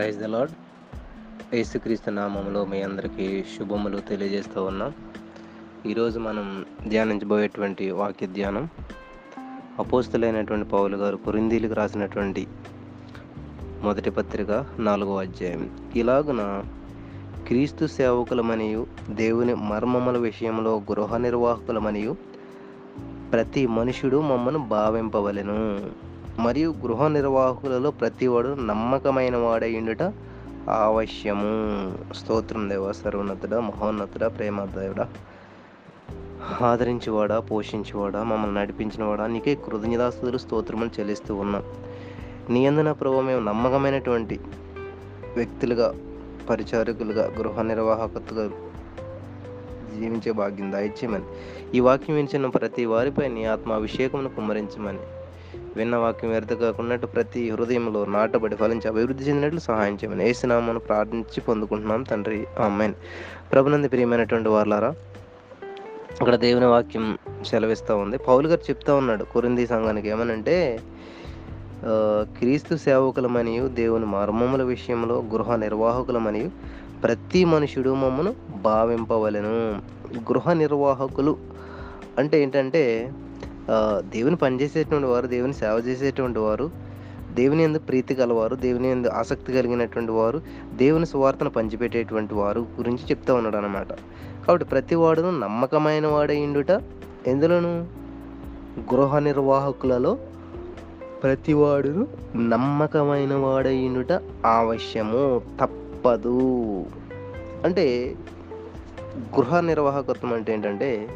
Praise the lord యేసుక్రీస్తు నామంలో మీ అందరికీ శుభములు తెలియజేస్తూ ఉన్నాం. ఈరోజు మనం ధ్యానించబోయేటువంటి వాక్య ధ్యానం. అపోస్తులైనటువంటి పౌలు గారు కురిందీలకు రాసినటువంటి మొదటి పత్రిక నాలుగో అధ్యాయం. ఇలాగున క్రీస్తు సేవకులమనియు దేవుని మర్మముల విషయంలో గృహ నిర్వాహకులమనియు ప్రతి మనుషుడు మమ్మను భావింపవలెను. మరియు గృహ నిర్వాహకులలో ప్రతివాడు నమ్మకమైన వాడయ్యుండుట ఆవశ్యము. స్తోత్రం దేవ సర్వోన్నతుడ మహోన్నతుడ ప్రేమదేవుడా ఆదరించేవాడా పోషించేవాడా మమ్మల్ని నడిపించినవాడా నీకే కృతజ్ఞతాస్తుతులు స్తోత్రములు చెల్లిస్తూ ఉన్నాం. నీ అందున ప్రభు మేము నమ్మకమైనటువంటి వ్యక్తులుగా పరిచారకులుగా గృహ నిర్వాహకతగా జీవించే భాగ్యం దయచేయమని. ఈ వాక్యం వినిచిన ప్రతి వారిపై నీ ఆత్మాభిషేకమును కుమ్మరించమని. విన్న వాక్యం వ్యర్థ కాకున్నట్టు ప్రతి హృదయంలో నాటబడి ఫలించి అభివృద్ధి చెందినట్లు సహాయం చేయమని ఏసునామను ప్రార్థించి పొందుకుంటున్నాం తండ్రి. అమ్మాయిని ప్రభునంది ప్రియమైనటువంటి వార్లారా అక్కడ దేవుని వాక్యం సెలవిస్తూ ఉంది. పౌలు గారు చెప్తా ఉన్నాడు కొరింది సంఘానికి ఏమనంటే క్రీస్తు సేవకులమనియు దేవుని మర్మముల విషయంలో గృహ నిర్వాహకులమనియు ప్రతి మనుషుడు మమ్మను భావింపవలెను. గృహ నిర్వాహకులు అంటే ఏంటంటే దేవుని పనిచేసేటువంటి వారు దేవుని సేవ చేసేటువంటి వారు దేవుని ఎందు ప్రీతి గలవారు దేవుని ఎందు ఆసక్తి కలిగినటువంటి వారు దేవుని సువార్తను పంచిపెట్టేటువంటి వారు గురించి చెప్తా ఉన్నాడు అనమాట కాబట్టి ప్రతి వాడును నమ్మకమైన వాడైండుట ఎందులోను? గృహ నిర్వాహకులలో ప్రతి వాడును నమ్మకమైన వాడైండుట ఆవశ్యము తప్పదు. అంటే గృహ నిర్వాహకత్వం అంటే ఏంటంటే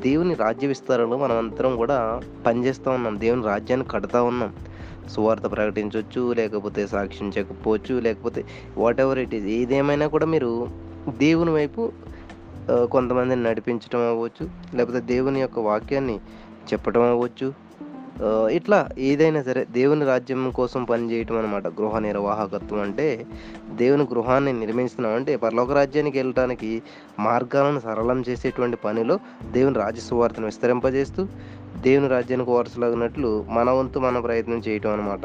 దేవుని రాజ్య విస్తారంలో మనం అందరం కూడా పనిచేస్తూ ఉన్నాం. దేవుని రాజ్యాన్ని కడతా ఉన్నాం. సువార్త ప్రకటించవచ్చు లేకపోతే సాక్షించకపోవచ్చు లేకపోతే వాట్ ఎవర్ ఇట్ ఈస్ ఏదేమైనా కూడా మీరు దేవుని వైపు కొంతమందిని నడిపించడం అవ్వచ్చు లేకపోతే దేవుని యొక్క వాక్యాన్ని చెప్పడం అవ్వచ్చు ఇట్లా ఏదైనా సరే దేవుని రాజ్యం కోసం పనిచేయటం అనమాట గృహ నిర్వాహకత్వం అంటే దేవుని గృహాన్ని నిర్మిస్తున్నాం. అంటే పరలోక రాజ్యానికి వెళ్ళటానికి మార్గాలను సరళం చేసేటువంటి పనిలో దేవుని రాజ్య సువార్తను విస్తరింపజేస్తూ దేవుని రాజ్యానికి వారసులాగినట్లు మన వంతు మన ప్రయత్నం చేయటం అనమాట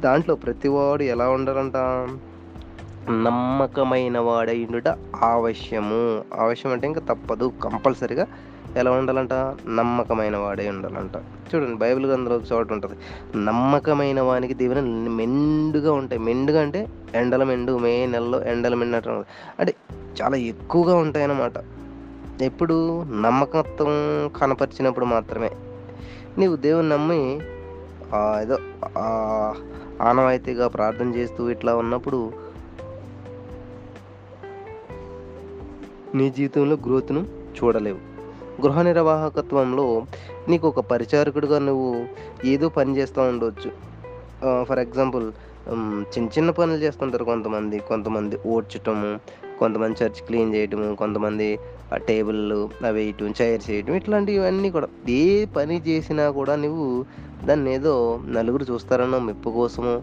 దాంట్లో ప్రతివాడు ఎలా ఉండాలంట నమ్మకమైన వాడైండుట ఆవశ్యము. ఆవశ్యం అంటే ఇంకా తప్పదు కంపల్సరిగా ఎలా ఉండాలంట? నమ్మకమైన వాడే ఉండాలంట. చూడండి బైబిల్ గ్రంథంలో ఒక చోట ఉంటుంది. నమ్మకమైన వానికి దీవెన మెండుగా ఉంటాయి. మెండుగా అంటే ఎండల మెండు మే నెలలో ఎండల మెండు అంటారు. అంటే చాలా ఎక్కువగా ఉంటాయి అన్నమాట ఎప్పుడు? నమ్మకత్వం కనపరిచినప్పుడు మాత్రమే. నీవు దేవుని నమ్మి ఏదో ఆనవాయితీగా ప్రార్థన చేస్తూ ఇట్లా ఉన్నప్పుడు నీ జీవితంలో గ్రోత్ను చూడలేవు. గృహ నిర్వాహకత్వంలో నీకు ఒక పరిచారకుడిగా నువ్వు ఏదో పని చేస్తూ ఉండవచ్చు ఫర్ ఎగ్జాంపుల్ చిన్న చిన్న పనులు చేస్తుంటారు కొంతమంది. కొంతమంది ఓడ్చటము కొంతమంది చర్చ్ క్లీన్ చేయటము కొంతమంది ఆ టేబుల్లు అవి వేయటం చైర్స్ వేయటం ఇట్లాంటివన్నీ కూడా. ఏ పని చేసినా కూడా నువ్వు దాన్ని ఏదో నలుగురు చూస్తారనో మెప్పు కోసము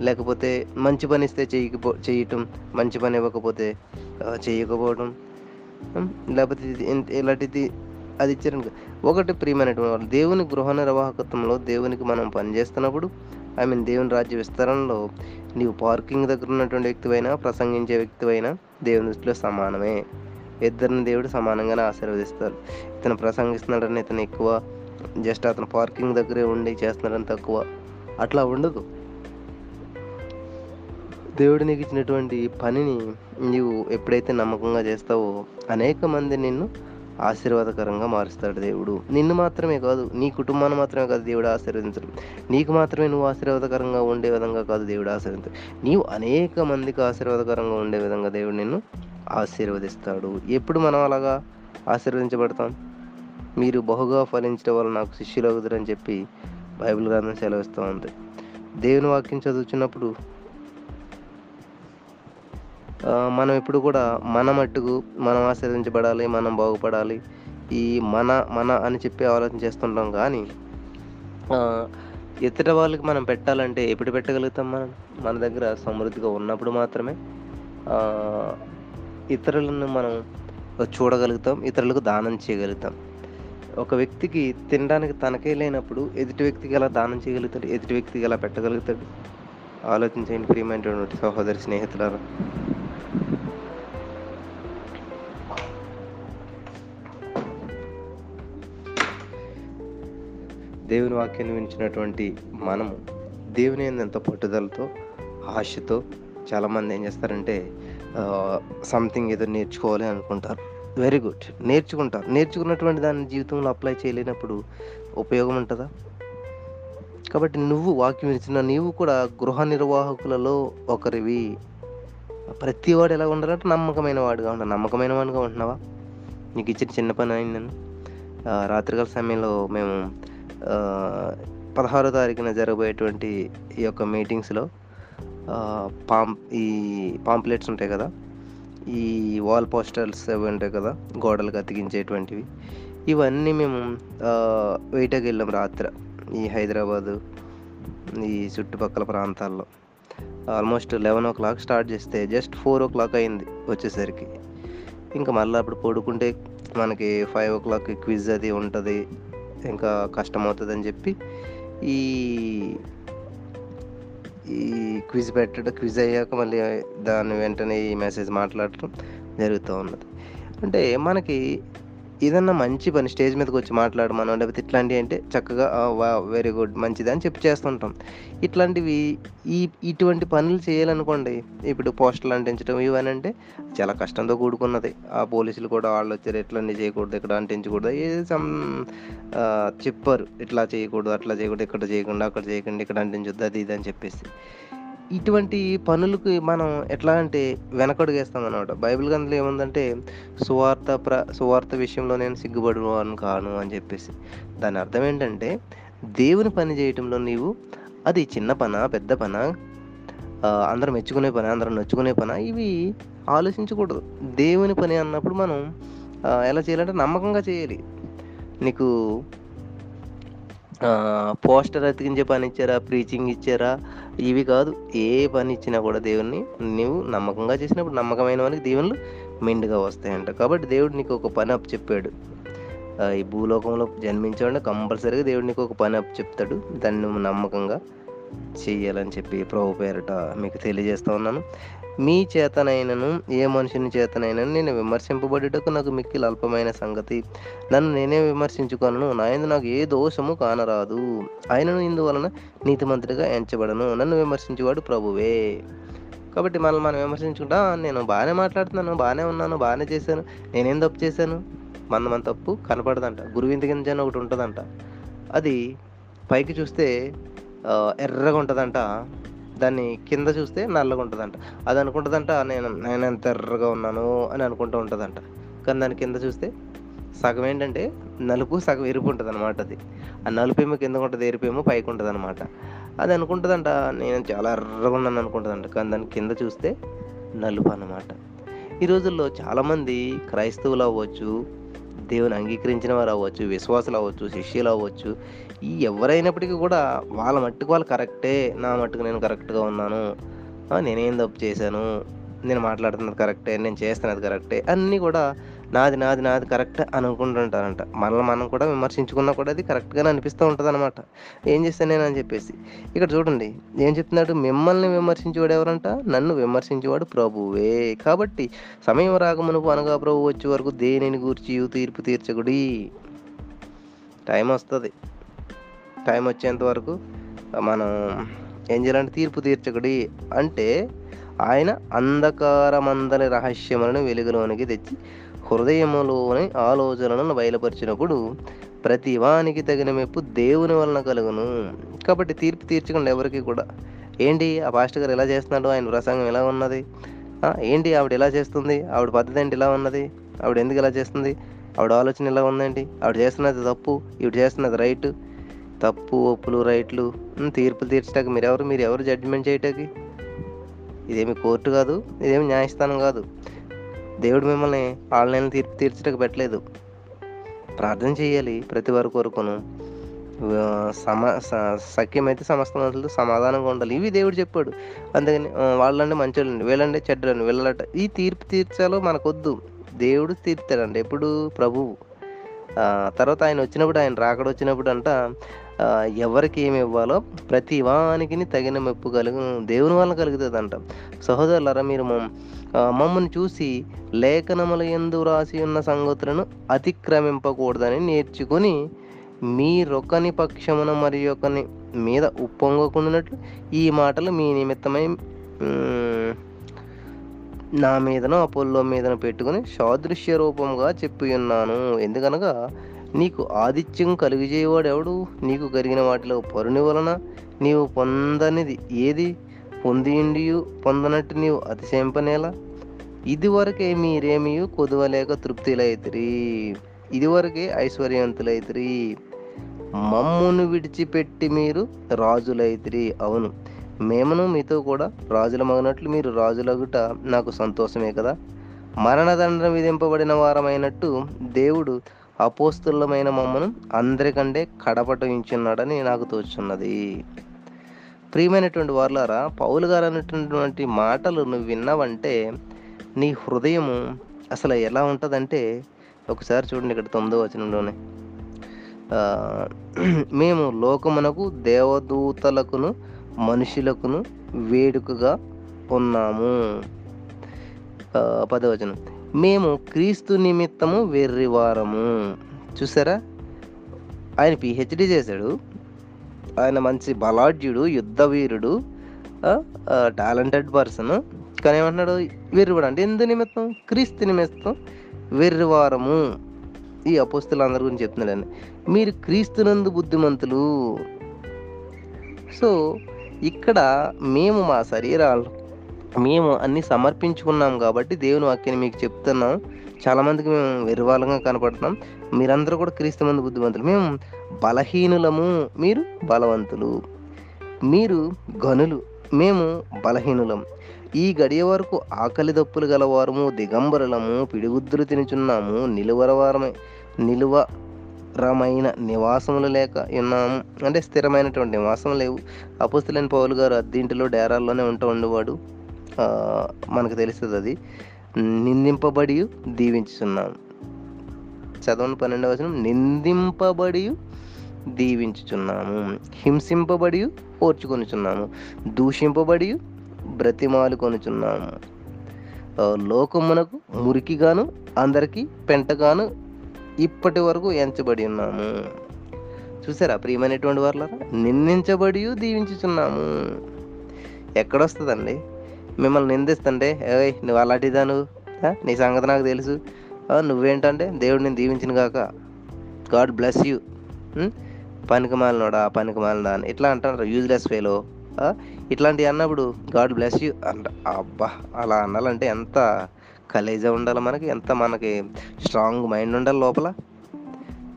లేకపోతే మంచి పని ఇస్తే చేయకపో చేయటం మంచి పని ఇవ్వకపోతే చేయకపోవడం లేకపోతే ఇది ఇలాంటిది అది ఇచ్చారనుకో. ఒకటి ప్రియమైనటువంటి వాళ్ళు దేవుని గృహ నిర్వాహకత్వంలో దేవునికి మనం పనిచేస్తున్నప్పుడు ఐ మీన్ దేవుని రాజ్య విస్తరణలో నీవు పార్కింగ్ దగ్గర ఉన్నటువంటి వ్యక్తివైనా ప్రసంగించే వ్యక్తివైనా దేవుని దృష్టిలో సమానమే. ఇద్దరిని దేవుడు సమానంగానే ఆశీర్వదిస్తారు. ఇతను ప్రసంగిస్తున్నాడని ఇతను ఎక్కువ జస్ట్ అతను పార్కింగ్ దగ్గరే ఉండి చేస్తున్నాడని తక్కువ. అట్లా ఉండదు. దేవుడు నీకు ఇచ్చినటువంటి పనిని నీవు ఎప్పుడైతే నమ్మకంగా చేస్తావో అనేక మంది నిన్ను ఆశీర్వాదకరంగా మారుస్తాడు దేవుడు. నిన్ను మాత్రమే కాదు నీ కుటుంబాన్ని మాత్రమే కాదు దేవుడు ఆశీర్వదించడం. నీకు మాత్రమే నువ్వు ఆశీర్వాదకరంగా ఉండే విధంగా కాదు దేవుడు ఆశీర్వదించడు. నీవు అనేక మందికి ఆశీర్వాదకరంగా ఉండే విధంగా దేవుడు నిన్ను ఆశీర్వదిస్తాడు. ఎప్పుడు మనం అలాగా ఆశీర్వదించబడతాం? మీరు బహుగా ఫలించడం వల్ల నాకు శిష్యులు అవుతారని చెప్పి బైబిల్ గ్రంథం సెలవిస్తూ ఉంది. దేవుని వాక్యం చదువుతున్నప్పుడు మనం ఎప్పుడు కూడా మన మట్టుకు మనం ఆశీర్వదించబడాలి మనం బాగుపడాలి ఈ మన మన అని చెప్పి ఆలోచన చేస్తుంటాం కానీ ఇతర వాళ్ళకి మనం పెట్టాలంటే ఎప్పుడు పెట్టగలుగుతాం మనం? మన దగ్గర సమృద్ధిగా ఉన్నప్పుడు మాత్రమే ఇతరులను మనం చూడగలుగుతాం ఇతరులకు దానం చేయగలుగుతాం. ఒక వ్యక్తికి తినడానికి తనకే లేనప్పుడు ఎదుటి వ్యక్తికి ఎలా దానం చేయగలుగుతాడు ఎదుటి వ్యక్తికి ఎలా పెట్టగలుగుతాడు? ఆలోచించండి ప్రియమైనటువంటి సహోదరి స్నేహితులారా. దేవుని వాక్యాన్ని వినిచినటువంటి మనము దేవుని ఎంత పట్టుదలతో ఆశతో చాలామంది ఏం చేస్తారంటే సంథింగ్ ఏదో నేర్చుకోవాలి అనుకుంటారు. వెరీ గుడ్ నేర్చుకుంటారు. నేర్చుకున్నటువంటి దాన్ని జీవితంలో అప్లై చేయలేనప్పుడు ఉపయోగం ఉంటుందా? కాబట్టి నువ్వు వాక్యం ఇచ్చిన నీవు కూడా గృహ నిర్వాహకులలో ఒకరివి. ప్రతి వాడు ఎలా ఉండాలంటే నమ్మకమైన వాడుగా ఉండాలి. నమ్మకమైన వాడుగా ఉంటున్నావా? నీకు ఇచ్చిన చిన్న పని అయిందని. రాత్రికాల సమయంలో మేము పదహారో తారీఖున జరగబోయేటువంటి ఈ యొక్క మీటింగ్స్లో పాం ఈ పాంప్లెట్స్ ఉంటాయి కదా ఈ వాల్ పోస్టర్స్ అవి ఉంటాయి కదా గోడలకు అతికించేటువంటివి ఇవన్నీ మేము వేటకి వెళ్ళాం రాత్రి ఈ హైదరాబాదు ఈ చుట్టుపక్కల ప్రాంతాల్లో. Almost eleven o'clock start చేస్తే జస్ట్ ఫోర్ ఓ క్లాక్ అయింది వచ్చేసరికి. ఇంకా మళ్ళీ అప్పుడు పడుకుంటే మనకి ఫైవ్ ఓ క్లాక్ క్విజ్ అది ఉంటుంది. ఇంకా కష్టం అవుతుంది అని చెప్పి ఈ ఈ క్విజ్ పెట్టడం క్విజ్ అయ్యాక మళ్ళీ దాని వెంటనే ఈ మెసేజ్ మాట్లాడటం జరుగుతూ ఉన్నది. అంటే మనకి ఏదన్నా మంచి పని స్టేజ్ మీదకి వచ్చి మాట్లాడమనో లేకపోతే ఇట్లాంటివి అంటే చక్కగా వా వెరీ గుడ్ మంచిది అని చెప్పి చేస్తుంటాం. ఇట్లాంటివి ఈ ఇటువంటి పనులు చేయాలనుకోండి ఇప్పుడు పోస్టర్లు అంటించడం ఇవన్నీ అంటే చాలా కష్టంతో కూడుకున్నది. ఆ పోలీసులు కూడా వాళ్ళు వచ్చారు ఇట్లన్నీ చేయకూడదు ఇక్కడ అంటించకూడదు ఏ సమ్ చెప్పారు ఇట్లా చేయకూడదు అట్లా చేయకూడదు ఇక్కడ చేయకుండా అక్కడ చేయకుండా ఇక్కడ అంటించొద్దు అది ఇది అని చెప్పేసి. ఇటువంటి పనులకు మనం ఎట్లా అంటే వెనకడుగేస్తాం అనమాట బైబిల్ గ్రంథంలో ఏముందంటే సువార్త ప్ర సువార్త విషయంలో నేను సిగ్గుపడువాను కాను అని చెప్పేసి. దాని అర్థం ఏంటంటే దేవుని పని చేయటంలో నీవు అది చిన్న పనా పెద్ద పన అందరం మెచ్చుకునే పని అందరం నొచ్చుకునే పని ఇవి ఆలోచించకూడదు. దేవుని పని అన్నప్పుడు మనం ఎలా చేయాలంటే నమ్మకంగా చేయాలి. నీకు పోస్టర్ అతికించే పని ఇచ్చారా ప్రీచింగ్ ఇచ్చారా ఇవి కాదు ఏ పని ఇచ్చినా కూడా దేవుణ్ణి నువ్వు నమ్మకంగా చేసినప్పుడు నమ్మకమైన వానికి దీవెనలు మెండుగా వస్తాయంట. కాబట్టి దేవుడు నీకు ఒక పని అప్పు చెప్పాడు. ఈ భూలోకంలో జన్మించాడు కంపల్సరీగా దేవుడు నీకు ఒక పని అప్పు చెప్తాడు. దాన్ని నువ్వు నమ్మకంగా చెయ్యాలని చెప్పి ప్రభు పేరట మీకు తెలియజేస్తా ఉన్నాను. మీ చేతనైనను ఏ మనుషుని చేతనైనను నేను విమర్శింపబడుటకు నాకు మిక్కిలి అల్పమైన సంగతి. నన్ను నేనే విమర్శించుకొనను నాయందు నాకు ఏ దోషము కానరాదు. ఆయనను ఇందువలన నీతిమంతుడిగా ఎంచబడను నన్ను విమర్శించేవాడు ప్రభువే. కాబట్టి మనల్ని మనం విమర్శించుకుంటా నేను బాగానే మాట్లాడుతున్నాను బాగానే ఉన్నాను బాగానే చేశాను నేనేం తప్పు చేశాను? మన మన తప్పు కనపడదంట గురువింద గింజ అని ఒకటి ఉంటుందంట. అది పైకి చూస్తే ఎర్రగా ఉంటుందంట. దాన్ని కింద చూస్తే నల్లగా ఉంటుందంట. అది అనుకుంటుందంట నేను నేను ఎంత ఎర్రగా ఉన్నాను అని అనుకుంటూ ఉంటుందంట. కానీ దాని కింద చూస్తే సగం ఏంటంటే నలుపు సగం ఎరుపు ఉంటుంది అనమాట అది. ఆ నలుపు ఏమో కింద ఉంటుంది ఎరుపు ఏమో పైకి ఉంటుంది అనమాట అది అనుకుంటుందంట నేను చాలా ఎర్రగా ఉన్నాను అనుకుంటుందంట. కానీ దాని కింద చూస్తే నలుపు అనమాట ఈ రోజుల్లో చాలామంది క్రైస్తవులు అవ్వచ్చు దేవుని అంగీకరించిన వారు అవ్వచ్చు విశ్వాసులు అవ్వచ్చు శిష్యులు అవ్వచ్చు ఈ ఎవరైనప్పటికీ కూడా వాళ్ళ మట్టుకు వాళ్ళు కరెక్టే నా మట్టుకు నేను కరెక్ట్గా ఉన్నాను నేనేం తప్పు చేశాను నేను మాట్లాడుతున్నది కరెక్టే నేను చేస్తున్నది కరెక్టే అన్నీ కూడా నాది నాది నాది కరెక్ట్ అని అనుకుంటుంటారంట. మనల్ని మనం కూడా విమర్శించుకున్నా కూడా అది కరెక్ట్గానే అనిపిస్తూ ఉంటుంది అనమాట ఏం చేస్తాను నేను అని చెప్పేసి. ఇక్కడ చూడండి ఏం చెప్తున్నాడు? మిమ్మల్ని విమర్శించేవాడు ఎవరంట? నన్ను విమర్శించేవాడు ప్రభువే. కాబట్టి సమయం రాకమునుపు అనగా ప్రభు వచ్చే వరకు దేనిని గూర్చి తీర్పు తీర్చకుడి? టైం వస్తుంది. టైం వచ్చేంత వరకు మనం ఏం చేయాలంటే తీర్పు తీర్చకుడి? అంటే ఆయన అంధకారమందని రహస్యములను వెలుగులోనికి తెచ్చి హృదయములోని ఆలోచనలను బయలుపరిచినప్పుడు ప్రతి వానికి తగిన మెప్పు దేవుని వలన కలుగును. కాబట్టి తీర్పు తీర్చకుండా ఎవరికి కూడా ఏంటి ఆ పాస్టర్ గారు ఎలా చేస్తున్నాడు? ఆయన ప్రసంగం ఎలా ఉన్నది? ఏంటి ఆవిడ ఎలా చేస్తుంది? ఆవిడ పద్ధతి ఏంటి? ఇలా ఉన్నది? ఆవిడ ఎందుకు ఇలా చేస్తుంది? ఆవిడ ఆలోచన ఎలా ఉందండి? ఆవిడ చేస్తున్నది తప్పు? ఈవిడ చేస్తున్నది రైట్? తప్పు ఒప్పులు రైట్లు తీర్పులు తీర్చడానికి మీరు ఎవరు మీరు ఎవరు జడ్జిమెంట్ చేయటానికి? ఇదేమి కోర్టు కాదు? ఇదేమి న్యాయస్థానం కాదు? దేవుడు మిమ్మల్ని ఆన్లైన్ తీర్పు తీర్చడానికి పెట్టలేదు. ప్రార్థన చేయాలి ప్రతి వారి కొరకును. సమా సమ స- సఖ్యమైతే సమస్త మనుషులతో సమాధానంగా ఉండాలి. ఇవి దేవుడు చెప్పాడు. అందుకని వాళ్ళంటే వాళ్ళంటే మంచోళ్ళండి వీళ్ళంటే చెడ్డలండి వీళ్ళట ఈ తీర్పు తీర్చాలో మనకొద్దు. దేవుడు తీర్చాడండి ఎప్పుడు ప్రభువు. తర్వాత ఆయన వచ్చినప్పుడు ఆయన రాకడ వచ్చినప్పుడు అంట ఎవరికి ఏమి ఇవ్వాలో ప్రతి వానికి తగిన మెప్పు కలుగు దేవుని వల్ల అంట సహోదరులారా మీరు మమ్మల్ని చూసి లేఖనముల ఎందు రాసి ఉన్న సంగతులను అతిక్రమింపకూడదని నేర్చుకొని మీరొకని పక్షమున మరి ఒకని మీద ఉప్పొంగకుండానట్లు ఈ మాటలు మీ నిమిత్తమై నా మీదను అపోల్లో మీదను పెట్టుకుని సాదృశ్య రూపంగా చెప్పి ఉన్నాను ఎందుకనగా నీకు ఆదిత్యం కలుగజేయవాడు ఎవడు నీకు కలిగిన వాటిలో పరుని వలన నీవు పొందనిది ఏది? పొందియుండియు పొందనట్టు నీవు అతిశయింపనేలా ఇదివరకే మీరేమీ కొదువలేక తృప్తిలైతిరి? ఇదివరకే ఐశ్వర్యవంతులైతిరి మమ్మును విడిచిపెట్టి మీరు రాజులైతిరి. అవును మేమును మీతో కూడా రాజులమగినట్లు మీరు రాజులగుట నాకు సంతోషమే కదా. మరణదండన విధింపబడిన వారమైనట్టు దేవుడు అపోస్తులమైన మమ్మను అందరికంటే కడపట ఉంచున్నాడని నాకు తోచున్నది. ప్రియమైనటువంటి వారులారా పౌలు గారు అన్నటువంటి మాటలు నువ్వు విన్నావంటే నీ హృదయము అసలు ఎలా ఉంటుందంటే ఒకసారి చూడండి ఇక్కడ తొమ్మిదో వచనంలోనే. మేము లోకమునకు దేవదూతలకును మనుషులకును వేడుకగా ఉన్నాము. పదవచనం మేము క్రీస్తు నిమిత్తము వెర్రివారము చూసారా? ఆయన పిహెచ్డి చేశాడు. ఆయన మంచి బలాఢ్యుడు యుద్ధవీరుడు టాలెంటెడ్ పర్సన్. కానీ ఏమంటున్నాడు? వెర్రివాడు అంటే ఎందు నిమిత్తం? క్రీస్తు నిమిత్తం. వెర్రివారము ఈ అపోస్తులు అందరి గురించి చెప్తున్నాడండి మీరు క్రీస్తునందు బుద్ధిమంతులు. సో ఇక్కడ మేము మా శరీరాలు మేము అన్ని సమర్పించుకున్నాం కాబట్టి దేవుని వాక్యాన్ని మీకు చెప్తున్నాం. చాలామందికి మేము వెర్రివాళ్ళంగా కనపడుతున్నాం. మీరందరూ కూడా క్రీస్తు మంది బుద్ధిమంతులు. మేము బలహీనులము మీరు బలవంతులు. మీరు గనులు మేము బలహీనులం. ఈ గడియ వరకు ఆకలి దప్పులు గలవారము దిగంబరులము పిడిగుద్దులు తినుచున్నాము నిలువరవారమై నిలువరమైన నివాసములు లేక ఉన్నాము. అంటే స్థిరమైనటువంటి నివాసం లేవు. అపుస్తులైన పౌలు గారు అద్దీంటిలో డేరాల్లోనే ఉంటూ ఉండేవాడు. మనకు తెలుస్తుంది అది. నిందింపబడి దీవించుచున్నాము చదవని పన్నెండవ వచనం. నిందింపబడి దీవించుచున్నాము. హింసింపబడి ఓర్చుకొనుచున్నాము. దూషింపబడి బ్రతిమాలు కొనుచున్నాము లోకమునకు మురికిగాను అందరికీ పెంటగాను ఇప్పటి వరకు ఎంచబడి ఉన్నాము. చూసారా ప్రియమైనటువంటి వారులారా? నిందించబడి దీవించుచున్నాము. ఎక్కడొస్తుందండి? మిమ్మల్ని నిందిస్తుంటే ఏయ్ నువ్వు అలాంటిదా నువ్వు నీ సంగతి నాకు తెలుసు. నువ్వేంటంటే దేవుడు నేను దీవించిన కాక గాడ్ బ్లెస్ యూ. పనికి మాలినోడా పనికి మాలినా అని. ఇట్లా అంటారు యూజ్లెస్ ఫేలో. ఇట్లాంటివి అన్నప్పుడు గాడ్ బ్లెస్ యూ అంట. అబ్బా అలా అనాలంటే ఎంత కలేజా ఉండాలి మనకి ఎంత మనకి స్ట్రాంగ్ మైండ్ ఉండాలి లోపల.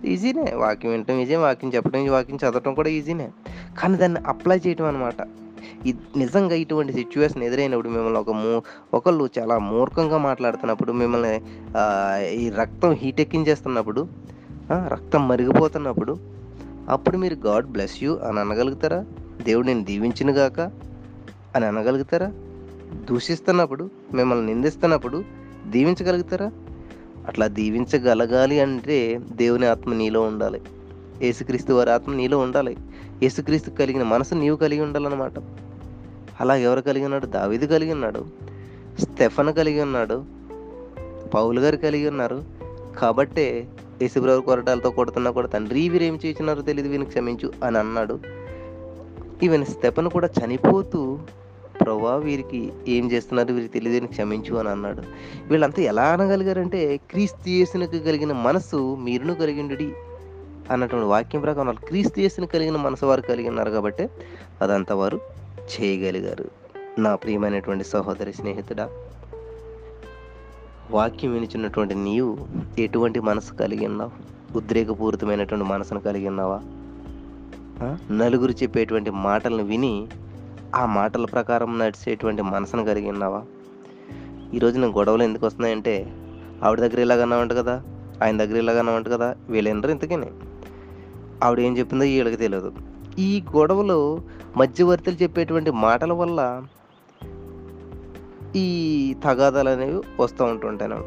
ఈజీనే. వాక్యం వినటం ఈజీ వాక్యం చెప్పడం వాక్యం చదవటం కూడా ఈజీనే. కానీ దాన్ని అప్లై చేయటం అనమాట నిజంగా ఇటువంటి సిచ్యువేషన్ ఎదురైనప్పుడు మిమ్మల్ని ఒక మూ ఒకళ్ళు చాలా మూర్ఖంగా మాట్లాడుతున్నప్పుడు మిమ్మల్ని ఈ రక్తం హీట్ ఎక్కించేస్తున్నప్పుడు రక్తం మరిగిపోతున్నప్పుడు అప్పుడు మీరు గాడ్ బ్లెస్ యూ అని అనగలుగుతారా? దేవుడు నేను దీవించినగాక అని అనగలుగుతారా? దూషిస్తున్నప్పుడు మిమ్మల్ని నిందిస్తున్నప్పుడు దీవించగలుగుతారా? అట్లా దీవించగలగాలి అంటే దేవుని ఆత్మ నీలో ఉండాలి. యేసుక్రీస్తు వారి ఆత్మ నీలో ఉండాలి. యేసుక్రీస్తు కలిగిన మనసు నీవు కలిగి ఉండాలన్నమాట. అలా ఎవరు కలిగి ఉన్నాడు? దావిది కలిగి ఉన్నాడు. స్టెఫన్ కలిగి ఉన్నాడు. పౌలు గారు కలిగి ఉన్నారు. కాబట్టే యేసుప్రభు కొరటాలతో కొడుతున్నా కూడా తండ్రి వీరేం చేసినారో తెలియదు వీని క్షమించు అని అన్నాడు. ఈవెన్ స్టెఫన్ కూడా చనిపోతూ ప్రభా వీరికి ఏం చేస్తున్నారు? వీరికి తెలియదని క్షమించు అని అన్నాడు. వీళ్ళంతా ఎలా అనగలిగారంటే క్రీస్తు యేసునికి కలిగిన మనసు మీరును కలిగిండు అన్నటువంటి వాక్యం ప్రకారం వాళ్ళు క్రీస్తు చేసిన కలిగిన మనసు వారు కలిగి ఉన్నారు కాబట్టి అదంతా వారు చేయగలిగారు. నా ప్రియమైనటువంటి సహోదరి స్నేహితుడా వాక్యం వినిచున్నటువంటి నీవు ఎటువంటి మనసు కలిగి ఉన్నావు? ఉద్రేకపూరితమైనటువంటి మనసును కలిగి ఉన్నావా? నలుగురు చెప్పేటువంటి మాటలను విని ఆ మాటల ప్రకారం నడిచేటువంటి మనసును కలిగి ఉన్నావా? ఈరోజు నేను గొడవలు ఎందుకు వస్తున్నాయంటే ఆవిడ దగ్గర ఇలాగన్నా ఇలాగన్నావంట కదా ఆయన దగ్గర ఇలాగన్నా ఇలాగన్నావంట కదా వీళ్ళందరూ ఇంతకేనే. ఆవిడ ఏం చెప్పిందో వీళ్ళకి తెలియదు ఈ గొడవలో మధ్యవర్తులు చెప్పేటువంటి మాటల వల్ల ఈ తగాదాలు అనేవి వస్తూ ఉంటుంటాను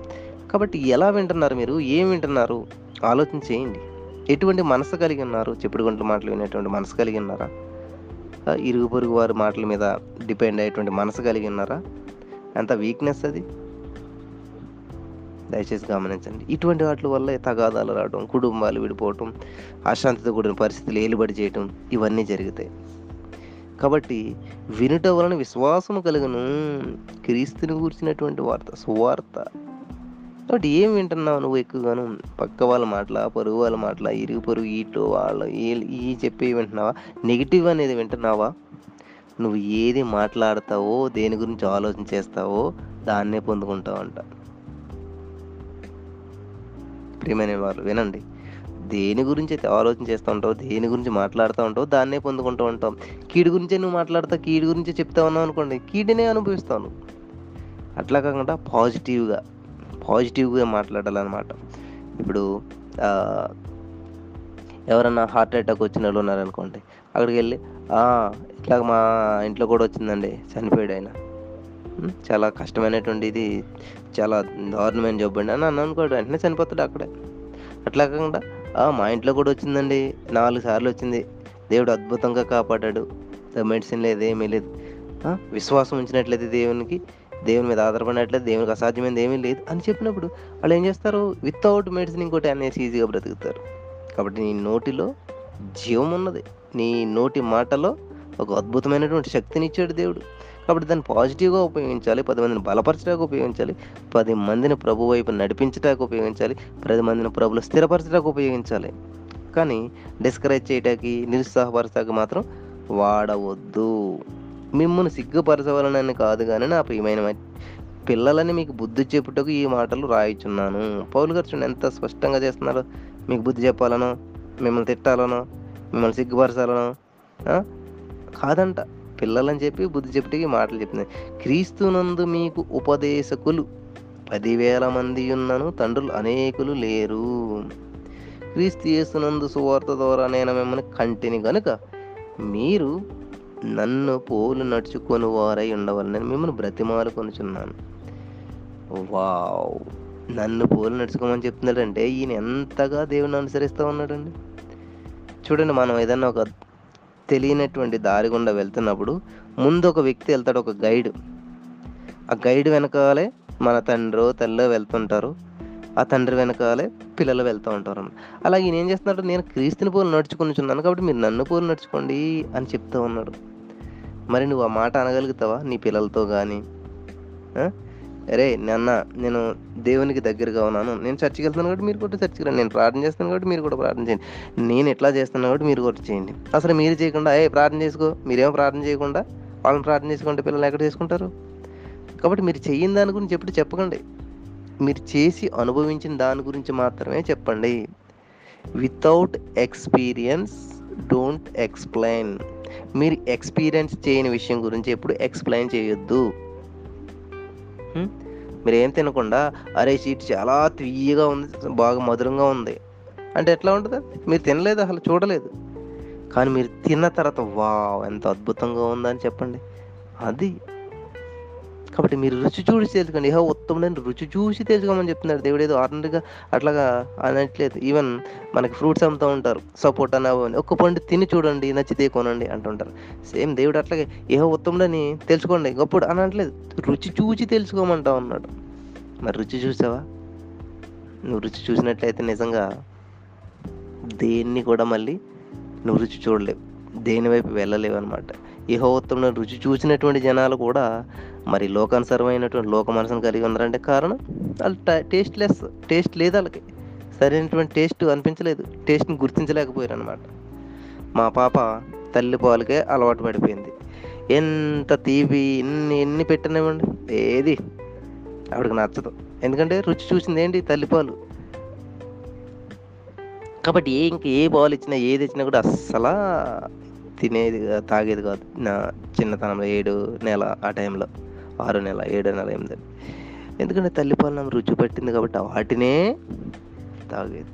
కాబట్టి ఎలా వింటున్నారు మీరు? ఏం వింటున్నారు? ఆలోచన చేయండి ఎటువంటి మనసు కలిగి ఉన్నారు? చెప్పుడు గుంటల మాటలు వినేటువంటి మనసు కలిగి ఉన్నారా? ఇరుగు పొరుగు వారి మాటల మీద డిపెండ్ అయ్యేటువంటి మనసు కలిగి ఉన్నారా? ఎంత వీక్నెస్ అది? దయచేసి గమనించండి. ఇటువంటి వాటి వల్ల తగాదాలు రావడం కుటుంబాలు విడిపోవటం అశాంతితో కూడిన పరిస్థితులు ఏలుబడి చేయటం ఇవన్నీ జరుగుతాయి. కాబట్టి వినుట వలన విశ్వాసము కలుగును. క్రీస్తుని కూర్చున్నటువంటి వార్త సువార్త. కాబట్టి ఏం వింటున్నావు నువ్వు ఎక్కువగాను? పక్క వాళ్ళ మాటల పొరుగు వాళ్ళ మాటల ఇరుగు పొరుగు ఇటు వాళ్ళు ఈ- చెప్పి చెప్పేవి వింటున్నావా? నెగిటివ్ అనేది వింటున్నావా? నువ్వు ఏది మాట్లాడతావో దేని గురించి ఆలోచన చేస్తావో దాన్నే పొందుకుంటావంట ప్రియమైన వాళ్ళు వినండి. దేని గురించి అయితే ఆలోచన చేస్తూ ఉంటావు దేని గురించి మాట్లాడుతూ ఉంటావు దాన్నే పొందుకుంటూ ఉంటాం కీడు గురించే నువ్వు మాట్లాడతావు కీడు గురించి చెప్తా ఉన్నావు అనుకోండి కీడినే అనుభవిస్తాను అట్లా కాకుండా పాజిటివ్గా పాజిటివ్గా మాట్లాడాలన్నమాట. ఇప్పుడు ఎవరన్నా హార్ట్ అటాక్ వచ్చిన వాళ్ళు ఉన్నారనుకోండి అక్కడికి వెళ్ళి ఇట్లా మా ఇంట్లో కూడా వచ్చిందండి చనిపోయాడు ఆయన. చాలా కష్టమైనటువంటి ఇది చాలా దారుణమైన జబ్బు అండి. అని అన్న అనుకోడు వెంటనే చనిపోతాడు అక్కడే. అట్లా కాకుండా మా ఇంట్లో కూడా వచ్చిందండి. నాలుగు సార్లు వచ్చింది. దేవుడు అద్భుతంగా కాపాడాడు. మెడిసిన్ లేదు ఏమీ లేదు. విశ్వాసం ఉంచినట్లయితే దేవునికి దేవుని మీద ఆధారపడినట్లయితే దేవునికి అసాధ్యమైనది ఏమీ లేదు అని చెప్పినప్పుడు వాళ్ళు ఏం చేస్తారు? వితౌట్ మెడిసిన్ ఇంకోటి అనేసి ఈజీగా బ్రతుకుతారు. కాబట్టి నీ నోటిలో జీవం ఉన్నది. నీ నోటి మాటలో ఒక అద్భుతమైనటువంటి శక్తిని ఇచ్చాడు దేవుడు. కాబట్టి దాన్ని పాజిటివ్గా ఉపయోగించాలి పది మందిని బలపరచడానికి ఉపయోగించాలి పది మందిని ప్రభు వైపు నడిపించడానికి ఉపయోగించాలి పది మందిని ప్రభులు స్థిరపరచడానికి ఉపయోగించాలి. కానీ డిస్కరేజ్ చేయడానికి నిరుత్సాహపరచడానికి మాత్రం వాడవద్దు. మిమ్మల్ని సిగ్గుపరచవలనని కాదు కానీ నా ప్రియమైన పిల్లలని మీకు బుద్ధి చెప్పుటకు ఈ మాటలు రాయిచున్నాను. పౌలు గారు చూడండి ఎంత స్పష్టంగా చేస్తున్నారు. మీకు బుద్ధి చెప్పాలనో మిమ్మల్ని తిట్టాలనో మిమ్మల్ని సిగ్గుపరచాలనో కాదంట. పిల్లలని చెప్పి బుద్ధి చెప్పుటకి మాటలు చెప్తున్నాయి క్రీస్తునందు మీకు ఉపదేశకులు పదివేల మంది ఉన్నను తండ్రులు అనేకులు లేరు. క్రీస్తు యేసునందు సువార్త ద్వారా నేను మిమ్మల్ని కంటిని గనుక మీరు నన్ను పోలు నడుచుకొని వారై ఉండవాలని మిమ్మల్ని బ్రతిమాలు కొనుచున్నాను. వావ్! నన్ను పోలు నడుచుకోమని చెప్తున్నాడంటే ఈయన ఎంతగా దేవుని అనుసరిస్తూ ఉన్నాడండి? చూడండి మనం ఏదన్నా ఒక తెలియనటువంటి దారి గుండా వెళ్తున్నప్పుడు ముందు ఒక వ్యక్తి వెళ్తాడు ఒక గైడ్. ఆ గైడ్ వెనకాలే మన తండ్రో తల్లో వెళ్తుంటారు. ఆ తండ్రి వెనకాలే పిల్లలు వెళ్తూ ఉంటారు అన్నమాట. అలాగే ఈయన ఏం చేస్తున్నాడు నేను క్రీస్తుని పోలు నడుచుకునిచున్నాను కాబట్టి మీరు నన్ను పోలు నడుచుకోండి అని చెప్తూ ఉన్నాడు. మరి నువ్వు ఆ మాట అనగలుగుతావా నీ పిల్లలతో కానీ అరే నాన్న నేను దేవునికి దగ్గరగా ఉన్నాను. నేను చర్చికి వెళ్తున్నాను కాబట్టి మీరు కూడా చర్చికి రండి. నేను ప్రార్థన చేస్తాను కాబట్టి మీరు కూడా ప్రార్థన చేయండి. నేను ఎట్లా చేస్తున్నాను కాబట్టి మీరు కూడా చేయండి. అసలు మీరు చేయకుండా ఏ ప్రార్థన చేసుకో. మీరేమో ప్రార్థన చేయకుండా వాళ్ళని ప్రార్థన చేసుకుంటే పిల్లలు ఎక్కడ చేసుకుంటారు? కాబట్టి మీరు చేయని దాని గురించి ఎప్పుడు చెప్పకండి. మీరు చేసి అనుభవించిన దాని గురించి మాత్రమే చెప్పండి. వితౌట్ ఎక్స్పీరియన్స్ డోంట్ ఎక్స్ప్లెయిన్ మీరు ఎక్స్పీరియన్స్ చేయని విషయం గురించి ఎప్పుడు ఎక్స్ప్లెయిన్ చేయొద్దు. మీరు ఏం తినకుండా అరే షీట్ చాలా తీయగా ఉంది బాగా మధురంగా ఉంది. అంటే ఎట్లా ఉంటుంది? మీరు తినలేదు అసలు చూడలేదు. కానీ మీరు తిన్న తర్వాత వా ఎంత అద్భుతంగా ఉందని చెప్పండి. అది కాబట్టి మీరు రుచి చూసి తెలుసుకోండి. ఏహో ఉత్తముడని రుచి చూసి తెలుసుకోమని చెప్తున్నాడు దేవుడు ఏదో ఆర్డినరీగా అట్లాగా అనట్లేదు. ఈవెన్ మనకి ఫ్రూట్స్ అమ్ముతూ ఉంటారు. సపోర్ట్ అని. ఒక్క పండు తిని చూడండి నచ్చితే కొనండి అంటుంటారు. సేమ్ దేవుడు అట్లాగే ఏహో ఉత్తముడని తెలుసుకోండి. గొప్పడు అని అనట్లేదు. రుచి చూసి తెలుసుకోమంటా ఉన్నాడు. మరి రుచి చూసావా? నువ్వు రుచి చూసినట్లయితే నిజంగా దేన్ని కూడా మళ్ళీ నువ్వు రుచి చూడలేవు. దేని వైపు వెళ్ళలేవు అనమాట యహోత్తముడు రుచి చూసినటువంటి జనాలు కూడా మరి లోకానుసరమైనటువంటి లోక మనసును కలిగి ఉన్నారంటే కారణం? వాళ్ళు టేస్ట్ లెస్ టేస్ట్ లేదు వాళ్ళకి. సరైనటువంటి టేస్ట్ అనిపించలేదు. టేస్ట్ని గుర్తించలేకపోయారు అనమాట మా పాప తల్లి పాలకే అలవాటు పడిపోయింది. ఎంత తీపి ఎన్ని ఎన్ని పెట్టినామండి ఏది? ఆవిడకి నచ్చదు. ఎందుకంటే రుచి చూసింది ఏంటి? తల్లిపాలు కాబట్టి ఏ ఇంక ఏ బాల్ ఇచ్చినా ఏది ఇచ్చినా కూడా అస్సలా తినేది తాగేది కాదు. నా చిన్నతనంలో ఏడు నెల ఆ టైంలో. ఆరు నెల ఏడు నెల ఎనిమిది ఎందుకంటే తల్లిపాలు రుచి పట్టింది కాబట్టి వాటినే తాగేది.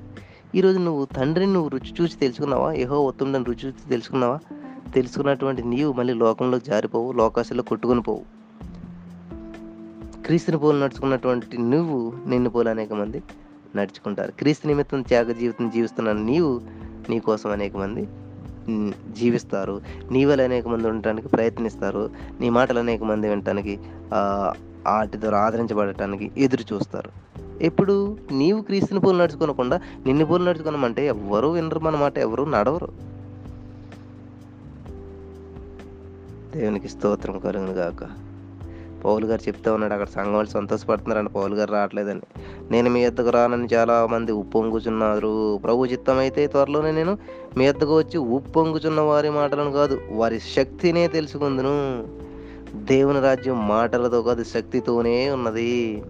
ఈరోజు నువ్వు తండ్రిని నువ్వు రుచి చూసి తెలుసుకున్నావా? ఏహో ఒత్తుండని రుచి చూసి తెలుసుకున్నావా? తెలుసుకున్నటువంటి నీవు మళ్ళీ లోకంలో జారిపోవు లోకాశలో కొట్టుకుని పోవు. క్రీస్తుని పోలు నడుచుకున్నటువంటి నువ్వు నిన్ను పోలు అనేక మంది నడుచుకుంటారు. క్రీస్తు నిమిత్తం త్యాగ జీవితం జీవిస్తున్న నీవు నీ కోసం అనేక మంది జీవిస్తారు. నీ వల్ల అనేక మంది ఉండటానికి ప్రయత్నిస్తారు. నీ మాటలు అనేక మంది వినటానికి వాటి ద్వారా ఆదరించబడటానికి ఎదురు చూస్తారు. ఎప్పుడు నీవు క్రీస్తుని పూలు నడుచుకోనకుండా నిన్ను పూలు నడుచుకోనమంటే ఎవరు వినరు మన మాట ఎవరు నడవరు. దేవునికి స్తోత్రం కలుగును గాక. పౌలు గారు చెప్తా ఉన్నాడు అక్కడ సంఘం వాళ్ళు సంతోషపడుతున్నారని పౌల్ గారు రావట్లేదని. నేను మీ ఎద్దకు రానని చాలా మంది ఉప్పొంగుచున్నారు. ప్రభు చిత్తం అయితే త్వరలోనే నేను మీ ఎద్దకు వచ్చి ఉప్పొంగుచున్న వారి మాటలను కాదు వారి శక్తినే తెలుసుకుందును. దేవుని రాజ్యం మాటలతో కాదు శక్తితోనే ఉన్నది.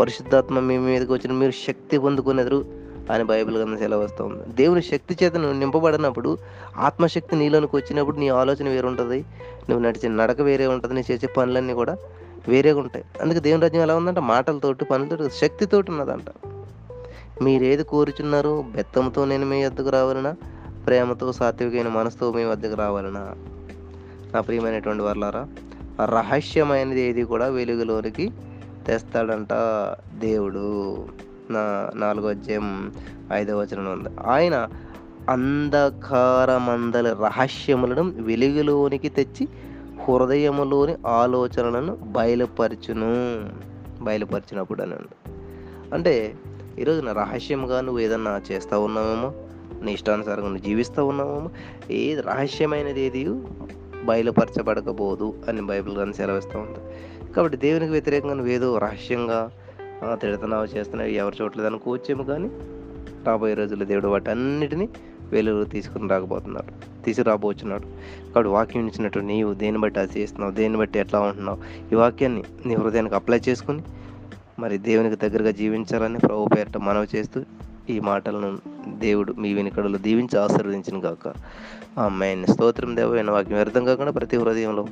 పరిశుద్ధాత్మ మీ మీదకి వచ్చిన మీరు శక్తి పొందుకునేదరు అని బైబిల్ కింద సెలవస్తుంది దేవుని శక్తి చేత నింపబడినప్పుడు ఆత్మశక్తి నీలోనికి వచ్చినప్పుడు నీ ఆలోచన వేరుంటుంది. నువ్వు నడిచే నడక వేరే ఉంటుంది నీ చేసే పనులన్నీ కూడా వేరేగా ఉంటాయి. అందుకే దేవుని రాజ్యం ఎలా ఉందంటే మాటలతోటి పనులతో శక్తితోటి ఉన్నదంట. మీరు ఏది కోరుచున్నారు బెత్తంతో నేను మీ వద్దకు రావాలనా? ప్రేమతో సాత్వికమైన మనసుతో మీ వద్దకు రావాలనా? నా ప్రియమైనటువంటి వర్లారా రహస్యమైనది ఏది కూడా వెలుగులోనికి తెస్తాడంట దేవుడు. నా నాలుగో అధ్యాయం ఐదవ వచనంలో ఉంది. ఆయన అంధకారమందల రహస్యములను వెలుగులోనికి తెచ్చి హృదయములోని ఆలోచనలను బయలుపరచును. బయలుపరిచినప్పుడు అని అంటే ఈరోజు నా రహస్యంగా నువ్వు ఏదన్నా చేస్తూ ఉన్నావేమో నీ ఇష్టానుసారంగా నువ్వు జీవిస్తూ ఉన్నావేమో ఏది రహస్యమైనది ఏది బయలుపరచబడకపోదు అని బైబిల్ కానీ సెలవిస్తూ ఉంటుంది కాబట్టి దేవునికి వ్యతిరేకంగా నువ్వేదో రహస్యంగా ఆ, తిడుతున్నావు చేస్తున్నావు ఎవరు చూడలేదు అనుకోవచ్చేమో కానీ రాబోయే రోజుల్లో దేవుడు వాటి అన్నిటినీ వేలూరు తీసుకుని రాకపోతున్నాడు తీసుకురాబోతున్నాడు అక్కడ వాక్యం ఇచ్చినట్టు నీవు దేన్ని బట్టి అది చేస్తున్నావు దేన్ని బట్టి ఎట్లా ఉంటున్నావు? ఈ వాక్యాన్ని నీ హృదయానికి అప్లై చేసుకుని మరి దేవునికి దగ్గరగా జీవించాలని ప్రభు పేరిట మనవి చేస్తూ ఈ మాటలను దేవుడు మీ వెనుకడలు దీవించి ఆశీర్వదించిన గాక. ఆమెన్. స్తోత్రం దేవ వాక్యం వ్యర్థం కాకుండా ప్రతి హృదయంలో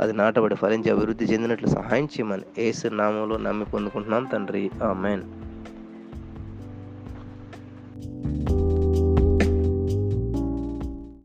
అది నాటబడి ఫలించి అభివృద్ధి చెందినట్లు సహాయం చేయమని ఏసు నామంలో నమ్మి పొందుకుంటున్నాం తండ్రి. ఆ ఆమెన్.